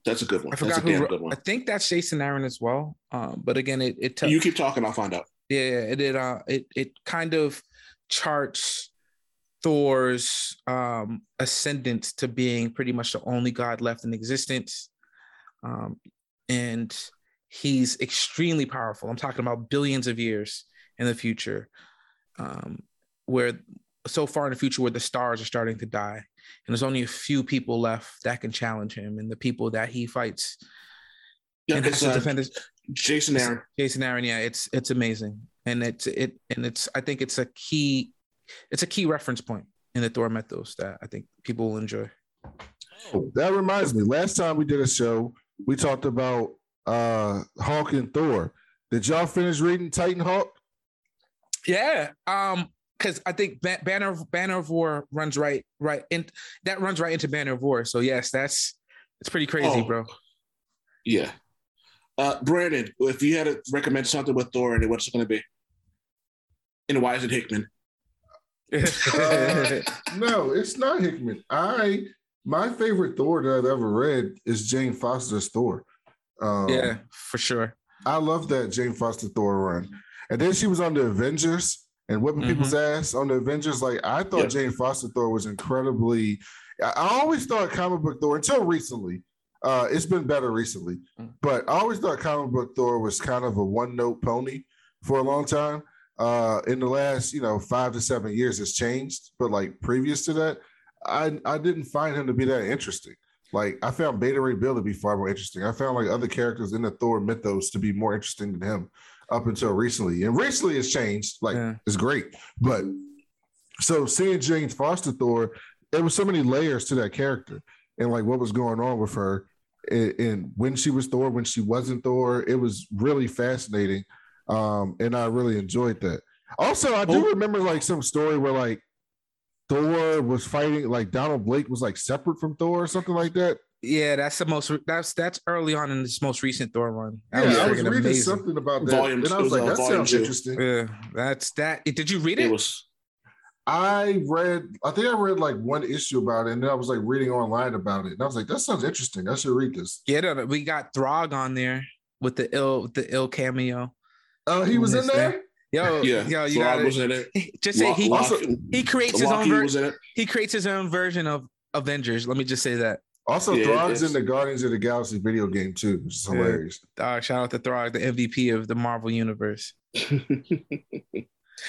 That's a good one. I That's forgot a who. good one. I think that's Jason Aaron as well. Um, but again, it it You keep talking, I'll find out. yeah it it uh it it kind of charts Thor's um ascendance to being pretty much the only god left in existence. Um, and he's extremely powerful. I'm talking about billions of years in the future. Um, where so far in the future where the stars are starting to die and there's only a few people left that can challenge him and the people that he fights Yeah, and has to uh, defend his Jason Aaron. Jason Aaron, yeah, it's it's amazing, and it's it and it's I think it's a key, it's a key reference point in the Thor mythos that I think people will enjoy. Oh, that reminds me. Last time we did a show, we talked about uh Hawk and Thor. Did y'all finish reading Titan Hawk? Yeah, um, because I think Ba- Banner Banner of War runs right right and that runs right into Banner of War. So yes, that's it's pretty crazy, Oh. bro. Yeah. Uh, Brandon, if you had to recommend something with Thor it, what's it going to be? And why is it Hickman? Uh, [laughs] [laughs] no, it's not Hickman. I my favorite Thor that I've ever read is Jane Foster's Thor. Um, yeah, for sure. I love that Jane Foster Thor run. And then she was on the Avengers and whipping people's ass on the Avengers. Like I thought Yep. Jane Foster Thor was incredibly. I I always thought comic book Thor until recently. Uh, it's been better recently, Mm. but I always thought comic book Thor was kind of a one note pony for a long time. Uh, in the last, you know, five to seven years, it's changed. But like previous to that, I I didn't find him to be that interesting. Like I found Beta Ray Bill to be far more interesting. I found like other characters in the Thor mythos to be more interesting than him up until recently. And recently it's changed. Like Yeah. it's great. But so seeing Jane Foster Thor, there was so many layers to that character and like what was going on with her and, and when she was Thor, when she wasn't Thor. It was really fascinating. Um, and I really enjoyed that. Also, I do remember like some story where like Thor was fighting, like Donald Blake was like separate from Thor or something like that. Yeah, that's the most. That's that's early on in this most recent Thor run. That Yeah, I was reading amazing. something about that, Volume- and I was was, like, "That sounds two. interesting." Yeah, that's that. Did you read it? It was I read, I think I read like one issue about it, and then I was like reading online about it, and I was like, "That sounds interesting. I should read this." Yeah, no, no, we got Throg on there with the ill, with the ill cameo. Oh, he was in Missed there. Yo, [laughs] yeah. yo, you Thor got was in it. [laughs] just say he also- he creates his own Loki ver- was in it. he creates his own version of Avengers. Let me just say that. Also, Yeah, Throg's in the Guardians of the Galaxy video game too, which is Yeah. hilarious. Uh, shout out to Throg, the MVP of the Marvel universe. [laughs]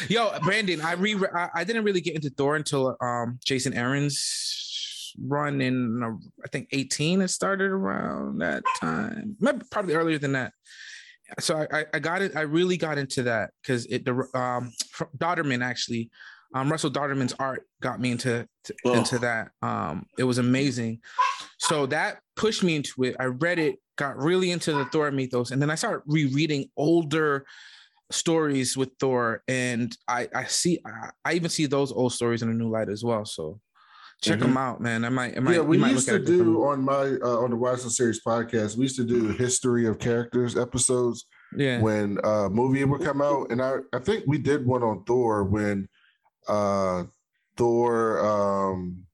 Yo, Brandon, I re I, I didn't really get into Thor until um Jason Aaron's run in uh, I think 18 it started around that time. Maybe probably earlier than that. So I I, got it I really got into that cuz it the um Dauterman actually um Russell Dauterman's art got me into to, Oh. into that. Um it was amazing. So that pushed me into it. I read it, got really into the Thor mythos and then I started rereading older stories with Thor, and I I see I, I even see those old stories in a new light as well. So check Mhm. them out, man. I might, I might, yeah, we might used to do on my uh, on the Why So Serious podcast. We used to do history of characters episodes yeah, when uh movie would come out, and I I think we did one on Thor when uh Thor um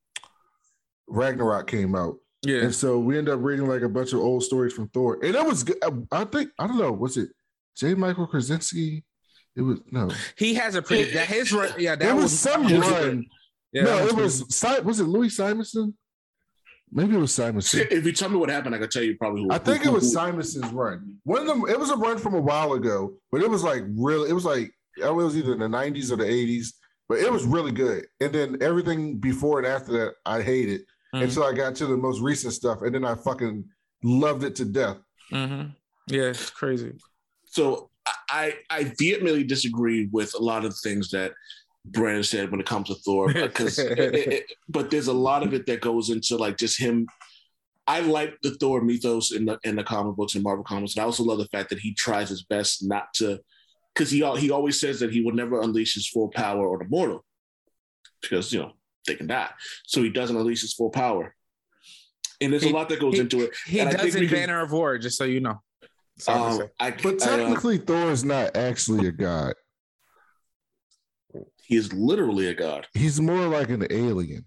Ragnarok came out. yeah. And so we ended up reading like a bunch of old stories from Thor. And that was good. I think, I don't know, was it J. Michael Straczynski? It was no. He has a pretty that his run. Yeah, that There was, was some run. Yeah, no, it was Si- was it Louis Simonson? Maybe it was Simonson. if you tell me what happened, I can tell you probably who. I think who- it was who- Simonson's run. One of them, it was a run from a while ago, but it was like really, it was like it was either in the 90s or the 80s. but it was really good. And then everything before and after that, I hated Mhm. until I got to the most recent stuff, and then I fucking loved it to death. Mhm. Yeah, it's crazy. So I I vehemently disagree with a lot of the things that Brandon said when it comes to Thor, [laughs] because but there's a lot of it that goes into like just him. I like the Thor mythos in the in the comic books and Marvel comics, and I also love the fact that he tries his best not to, because he he always says that he will never unleash his full power on a mortal, because you know they can die, so he doesn't unleash his full power, and there's He- a lot that goes he- into it. He And does in Banner of War, just so you know. That's I'm Um. I, But I, uh, technically, Thor is not actually a god. He is literally a god. He's more like an alien.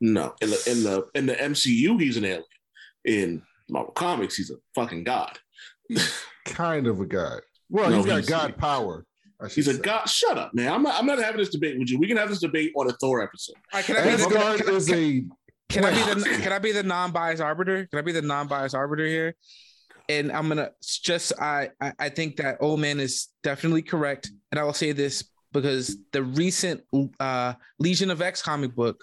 No, in the in the in the MCU, he's an alien. In Marvel Comics, he's a fucking god. [laughs] Kind of a god. Well, No, he's got he's- god power. I should He's a say. god. Shut up, man. I'm not, I'm not having this debate with you. We can have this debate on a Thor episode. All right, can I be the, Asgard can, is a can I be the [laughs] can I be the non-biased arbiter? Can I be the non-biased arbiter here? And I'm gonna just I I, I think that old man is definitely correct, and I will say this because the recent uh, Legion of X comic book,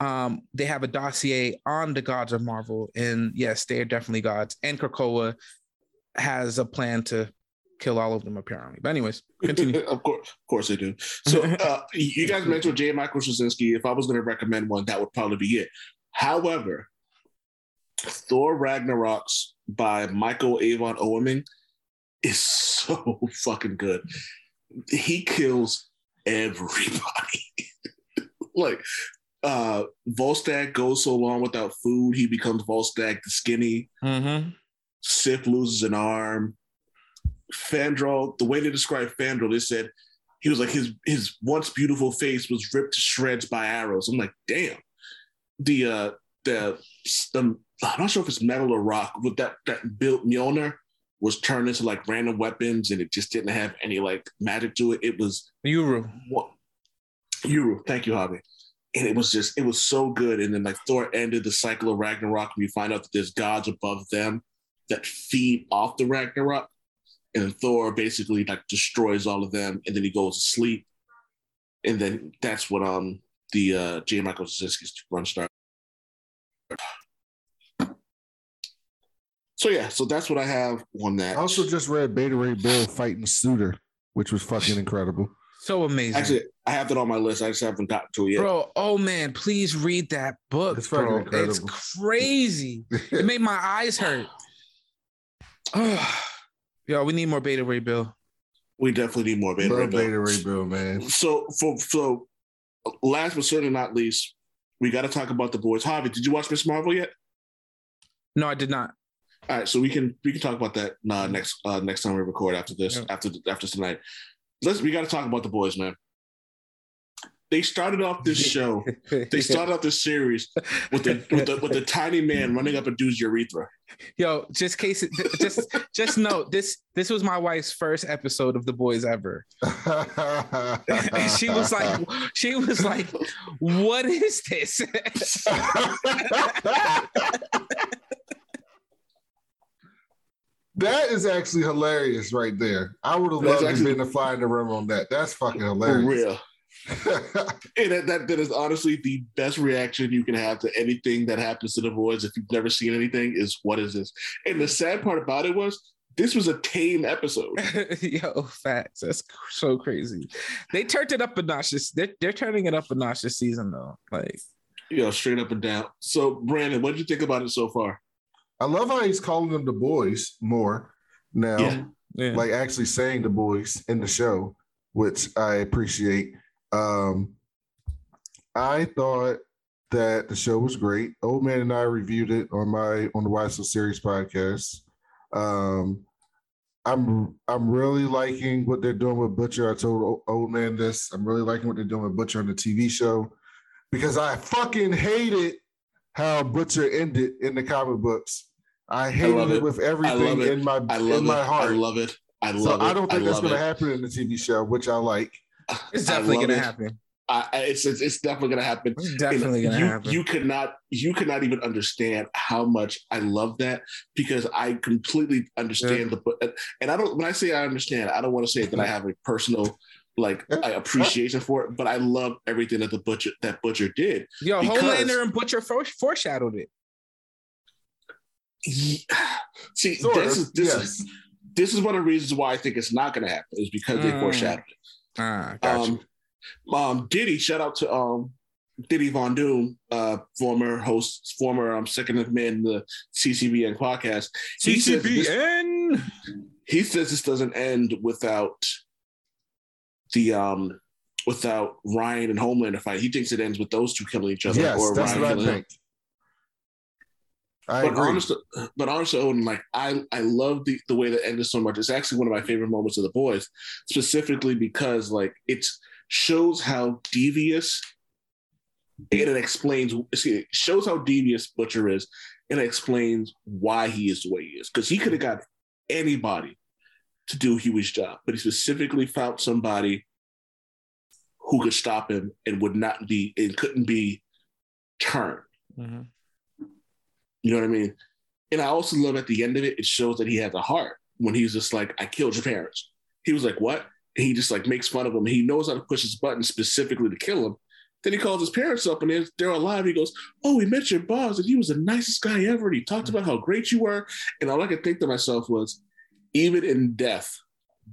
um, they have a dossier on the gods of Marvel, and yes, they are definitely gods. And Krakoa has a plan to kill all of them apparently. But anyways, continue. [laughs] of course, of course they do. So [laughs] uh, you guys mentioned J. Michael Straczynski. If I was going to recommend one, that would probably be it. However, Thor Ragnarok's by Michael Avon Oeming is [laughs] so fucking good. He kills everybody. [laughs] like uh Volstagg goes so long without food, he becomes Volstagg the skinny. Mm-hmm. Sif loses an arm. Fandral, the way they describe Fandral, they said he was like his his once beautiful face was ripped to shreds by arrows. I'm like, damn. The uh the, the I'm not sure if it's metal or rock, but that that built Mjolnir was turned into like random weapons and it just didn't have any like magic to it. It was Uru. what Uru, thank you, Javi. And it was just, it was so good. And then like Thor ended the cycle of Ragnarok, and we find out that there's gods above them that feed off the Ragnarok. And Thor basically like destroys all of them, and then he goes to sleep. And then that's what um the uh J. Michael Straczynski's run started. So yeah, so that's what I have on that. I also just read Beta Ray Bill fighting Surtur, which was fucking incredible. So amazing. Actually, I have that on my list. I just haven't gotten to it yet. Bro, oh man, please read that book. It's bro. It's crazy. it made my eyes hurt. Oh, [sighs] Yo, we need more Beta Ray Bill. We definitely need more Beta Ray Love Bill. Beta Ray Bill, man. So for so last but certainly not least, we got to talk about the boys. Javi, did you watch Ms. Marvel yet? No, I did not. All right, so we can we can talk about that uh, next uh, next time we record after this Yeah. after after tonight. Let's we got to talk about the boys, man. They started off this [laughs] show. They started off this series with the with the with the tiny man running up a dude's urethra. Yo, just case just just note this this was my wife's first episode of The Boys ever. And she was like she was like, "What is this?" [laughs] that is actually hilarious right there. I would have loved actually- to been the fly in the room on that. That's fucking hilarious. For hilarious. real. [laughs] And that, that, that is honestly the best reaction you can have to anything that happens to the boys if you've never seen anything is what is this? And the sad part about it was this was a tame episode. [laughs] Yo, facts. That's so crazy. They turned it up a notch. They're, they're turning it up a notch this season, though. Like, You know, straight up and down. So Brandon, what did you think about it so far? I love how he's calling them the boys more now, Yeah. yeah. like actually saying the boys in the show, which I appreciate. Um, I thought that the show was great. Old Man and I reviewed it on my on the Why So Serious podcast. Um, I'm I'm really liking what they're doing with Butcher. I told Old Man this. I'm really liking what they're doing with Butcher on the TV show because I fucking hated how Butcher ended in the comic books. I hated love it. it. with everything it. in my I in love it. my heart. I love it. I so love it. I don't think that's going to happen in the TV show, which I like. [laughs] it's definitely love gonna happen. I, I- it's, it's it's definitely gonna happen. It's definitely And gonna you, happen. You could not you could not even understand how much I love that because I completely understand the and I don't when I say I understand, I don't want to say that I have a personal like I appreciation for it, but I love everything that the butcher that butcher did. Yo, Because- Homelander and Butcher fore- foreshadowed it. He- [sighs] See, Sort this of, is this yes. is this is one of the reasons why I think it's not going to happen is because they Mm. foreshadowed it. Ah, got you. Um, um, Diddy, shout out to um, Diddy Von Doom, uh, former host, former um, second in command in the CCBN podcast. He says this- CCBN. he says this doesn't end without the um without Ryan and Homelander fight. He thinks it ends with those two killing each other Yes, or that's Ryan what I killing him. Think. I But agree. honestly, but honestly, Odin, like I, I love the the way that ended so much. It's actually one of my favorite moments of the boys, specifically because like it shows how devious, and it explains. see, It shows how devious Butcher is, and it explains why he is the way he is. Because he could have got anybody to do Hughie's job, but he specifically found somebody who could stop him and would not be and couldn't be turned. Mhm. You know what I mean? And I also love at the end of it, it shows that he has a heart when he's just like, I killed your parents. He was like, What? And he just like makes fun of him. He knows how to push his button specifically to kill him. Then he calls his parents up and they're, they're alive. He goes, Oh, we met your boss and he was the nicest guy ever. And he talked about how great you were. And all I could think to myself was, even in death,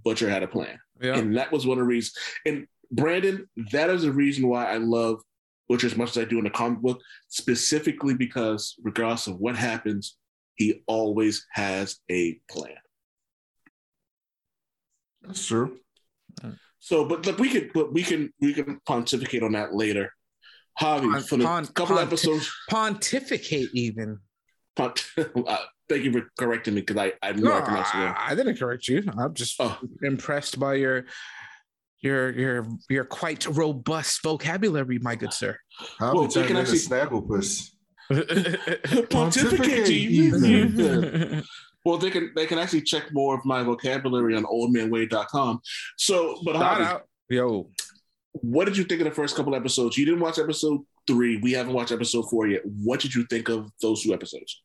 Butcher had a plan. Yeah. And that was one of the reasons. And Brandon, that is the reason why I love Butcher as much as I do in the comic book, specifically because regardless of what happens, he always has a plan. That's true. So, but look, we can, but we can, we can pontificate on that later. Javi, Pon- for the pon- couple episodes. Pontificate even. Pont- [laughs] uh, thank you for correcting me because I I No, I pronounced it wrong. I, I didn't correct you. I'm just Oh. impressed by your your your your quite robust vocabulary, my good sir. How Well, well, they turn can into actually- Snagglepuss? [laughs] Pontificate to even. [laughs] Well, they can they can actually check more of my vocabulary on oldmanway.com. So, but Shout Javi. Yo, what did you think of the first couple episodes? You didn't watch episode three. We haven't watched episode four yet. What did you think of those two episodes?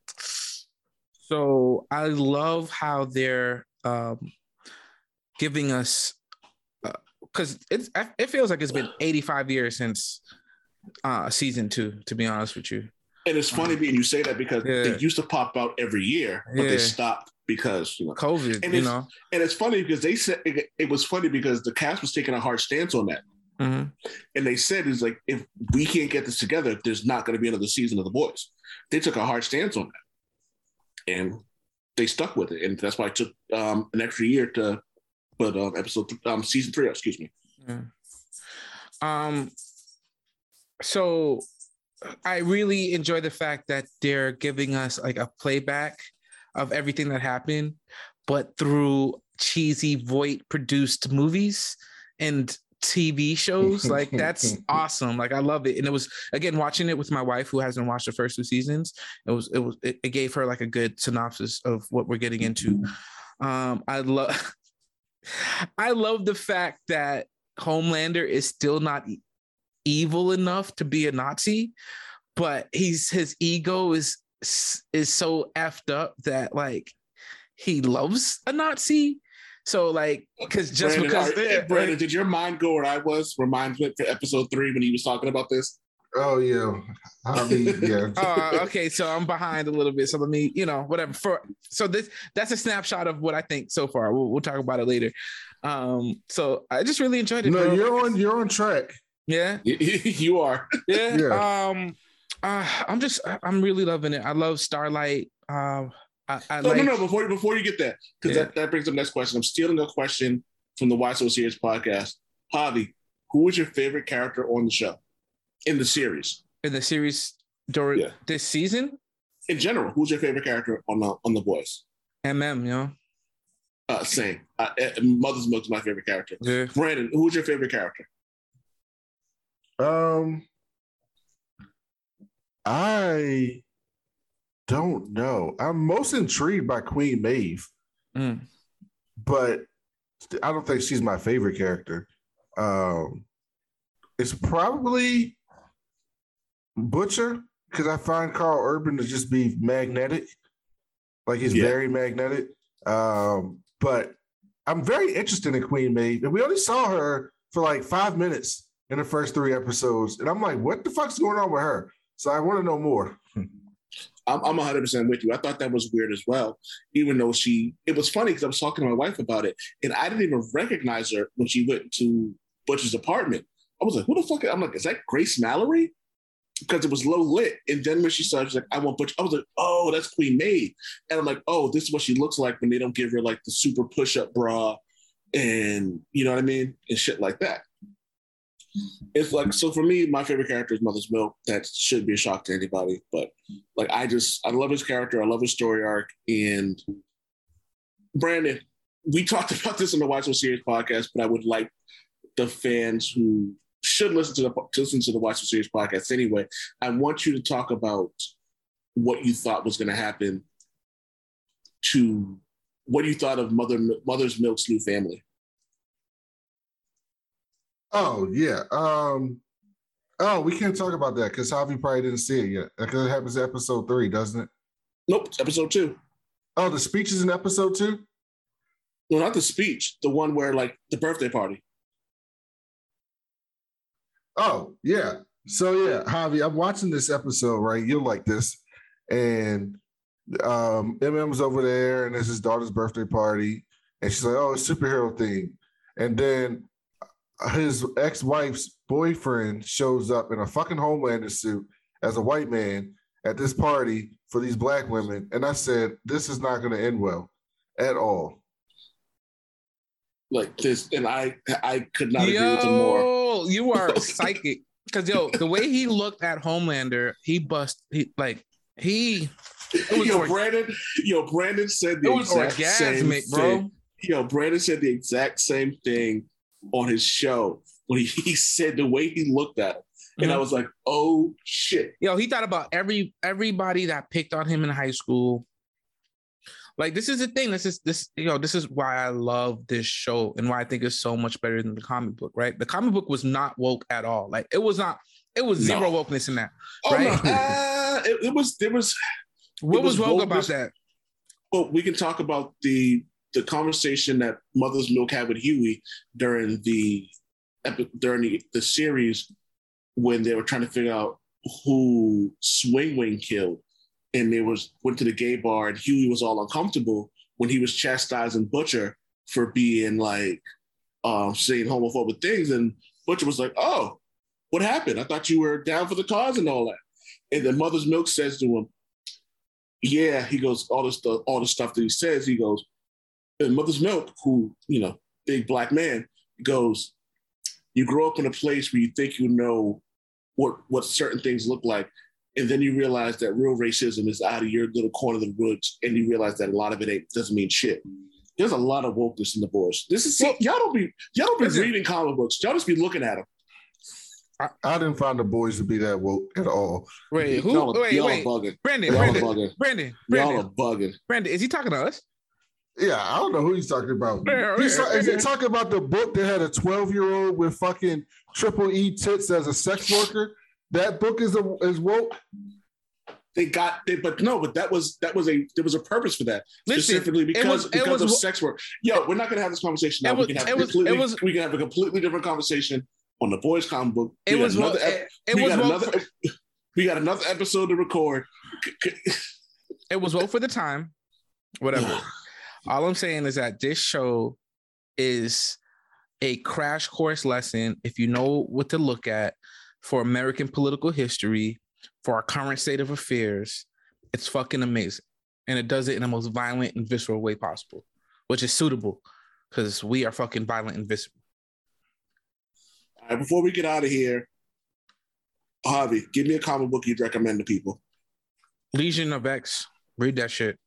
So I love how they're um, giving us because it's it feels like it's been 85 years since uh, season two. To be honest with you, And it's funny being you say that because Yeah. they used to pop out every year, but Yeah. they stopped because you know. COVID. And you it's- know, And it's funny because they said it, it was funny because the cast was taking a hard stance on that, Mhm. and they said it's like if we can't get this together, there's not going to be another season of the boys. They took a hard stance on that, and they stuck with it, and that's why it took um, an extra year to put um, episode th- um, season three. Excuse me. Um, so I really enjoy the fact that they're giving us like a playback of everything that happened, but through cheesy Vought produced movies and TV shows. Like that's [laughs] awesome. Like I love it. And it was again watching it with my wife who hasn't watched the first two seasons. It was it was it, it gave her like a good synopsis of what we're getting into. Um, I love [laughs] I love the fact that Homelander is still not evil enough to be a Nazi, but he's his ego is is so effed up that like he loves a Nazi. So like, because just Brandon, because Brandon, did your mind go where I was? Reminds me for episode three when he was talking about this. Oh yeah, I [laughs] mean yeah. uh, okay, so I'm behind a little bit. So let me, you know, whatever. For so this that's a snapshot of what I think so far. We'll, we'll talk about it later. Um, so I just really enjoyed it. no, bro. you're on you're on track. yeah, [laughs] you are. yeah. Yeah. Um, uh, I'm just I'm really loving it. I love Starlight. Um, I, I No, like. no, no. Before before you get that, because Yeah. that, that brings up next question. I'm stealing a question from the Why So Serious podcast. Javi, who was your favorite character on the show, in the series, in the series during Yeah. this season. in general? Who's your favorite character on the on the Boys? MM, you know. Uh, same. Uh, uh, Mother's Milk's my favorite character. Yeah. Brandon, who's your favorite character? Um, I don't know. I'm most intrigued by Queen Maeve, Mm. but I don't think she's my favorite character. Um, it's probably Butcher because I find Karl Urban to just be magnetic, like he's Yeah. very magnetic. Um, but I'm very interested in Queen Maeve, and we only saw her for like five minutes in the first three episodes, and I'm like, what the fuck's going on with her? So I want to know more. [laughs] I'm, I'm 100% with you. I thought that was weird as well, even though she, it was funny because I was talking to my wife about it and I didn't even recognize her when she went to Butcher's apartment. I was like, who the fuck? I'm like, is that Grace Mallory? Because it was low lit. And then when she started, she's like, I want Butch. I was like, oh, that's Queen Maeve. And I'm like, oh, this is what she looks like when they don't give her like the super push up bra and you know what I mean? And shit like that. It's like so for me, my favorite character is Mother's Milk. That should be a shock to anybody, but like I just I love his character, I love his story arc, and Brandon, we talked [laughs] about this on the Watch Series podcast, but I would like the fans who should listen to the to listen to the Why So Serious podcast anyway. I want you to talk about what you thought was going to happen to what you thought of Mother Mother's Milk's new family. Oh yeah. Um oh, we can't talk about that because Javi probably didn't see it yet. Because it happens in episode three, doesn't it? Nope, episode two. Oh, the speech is in episode two? No, not the speech. The one where like the birthday party. Oh, yeah. So yeah, Javi, I'm watching this episode, right? You'll like this. And um MM's over there and it's his daughter's birthday party. And she's like, oh, it's superhero thing. And then his ex-wife's boyfriend shows up in a fucking Homelander suit as a white man at this party for these black women. And I said, this is not going to end well at all. Like this, and I I could not yo, agree with him more. You are [laughs] psychic. Cause yo, the way he looked at Homelander, he bust he like he yo, org- Brandon, yo, Brandon said the exact same bro. Thing. Yo, Brandon said the exact same thing on his show when he, he said the way he looked at him. And mm-hmm. I was like, oh shit. Yo, he thought about every everybody that picked on him in high school. Like this is the thing. This is this, you know, this is why I love this show and why I think it's so much better than the comic book, right? The comic book was not woke at all. Like it was not, it was zero no. wokeness in that. Oh, right? No. Uh, it, it, was there was what was, was woke about that? Well, we can talk about the the conversation that Mother's Milk had with Hughie during the during the, the series when they were trying to figure out who Swing Wing killed, and they was went to the gay bar, and Hughie was all uncomfortable when he was chastising Butcher for being like um, saying homophobic things, and Butcher was like, "Oh, what happened? I thought you were down for the cause and all that." And then Mother's Milk says to him, "Yeah," he goes, "All the stuff, all the stuff that he says." He goes, and Mother's Milk, who, you know, big black man, goes, you grow up in a place where you think you know what what certain things look like. And then you realize that real racism is out of your little corner of the woods, and you realize that a lot of it ain't, doesn't mean shit. There's a lot of wokeness in the boys. This is see, y'all don't be y'all don't be reading comic books. Y'all just be looking at them. I, I, didn't find the boys to be that woke at all. Wait, who? Y'all, wait, y'all wait. Brandon, Brandon, Brandon, Brandon, Y'all are bugging. Brandon, is he talking to us? Yeah, I don't know who he's talking about. He's, is he talking about the book that had a 12 year old with fucking triple E tits as a sex worker? That book is a, is woke. They got they, but no, but that was that was a there was a purpose for that Listen, specifically because was, because was, of sex work. Yo, we're not gonna have this conversation now. Was, we can have completely was, we can have a completely different conversation on the boys comic book. We it was another, it, it we was got another for, [laughs] we got another episode to record. [laughs] it was woke for the time, whatever. [sighs] All I'm saying is that this show is a crash course lesson if you know what to look at for American political history, for our current state of affairs. It's fucking amazing. And it does it in the most violent and visceral way possible, which is suitable because we are fucking violent and visceral. All right, before we get out of here, Harvey, give me a comic book you'd recommend to people. Legion of X. Read that shit.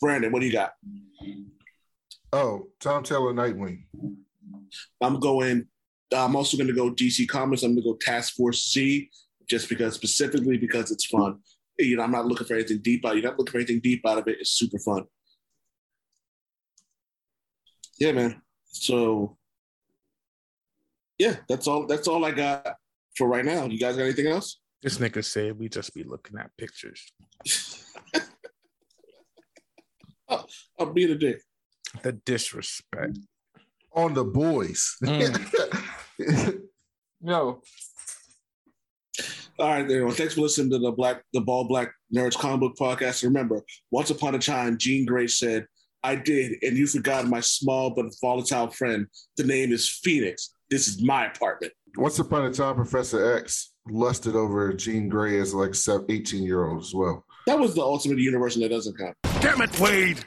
Brandon, what do you got? Oh, Tom Taylor Nightwing. I'm going. I'm also going to go DC Comics. I'm going to go Task Force Z, just because specifically because it's fun. You know, I'm not looking for anything deep out. You're not looking for anything deep out of it. It's super fun. Yeah, man. So, yeah, that's all. That's all I got for right now. You guys got anything else? This nigga said we just be looking at pictures. I'll, I'll be the dick. The disrespect. on the boys. Mm. [laughs] [laughs] No. All right, everyone. Thanks for listening to the Black, the Bald Black Nerds comic book podcast. Remember, once upon a time, Jean Grey said, "I did, and you forgot my small but volatile friend. The name is Phoenix. This is my apartment." Once upon a time, Professor X lusted over Jean Grey as like 18 year old as well. That was the ultimate universe, and that doesn't count. Damn it, Wade!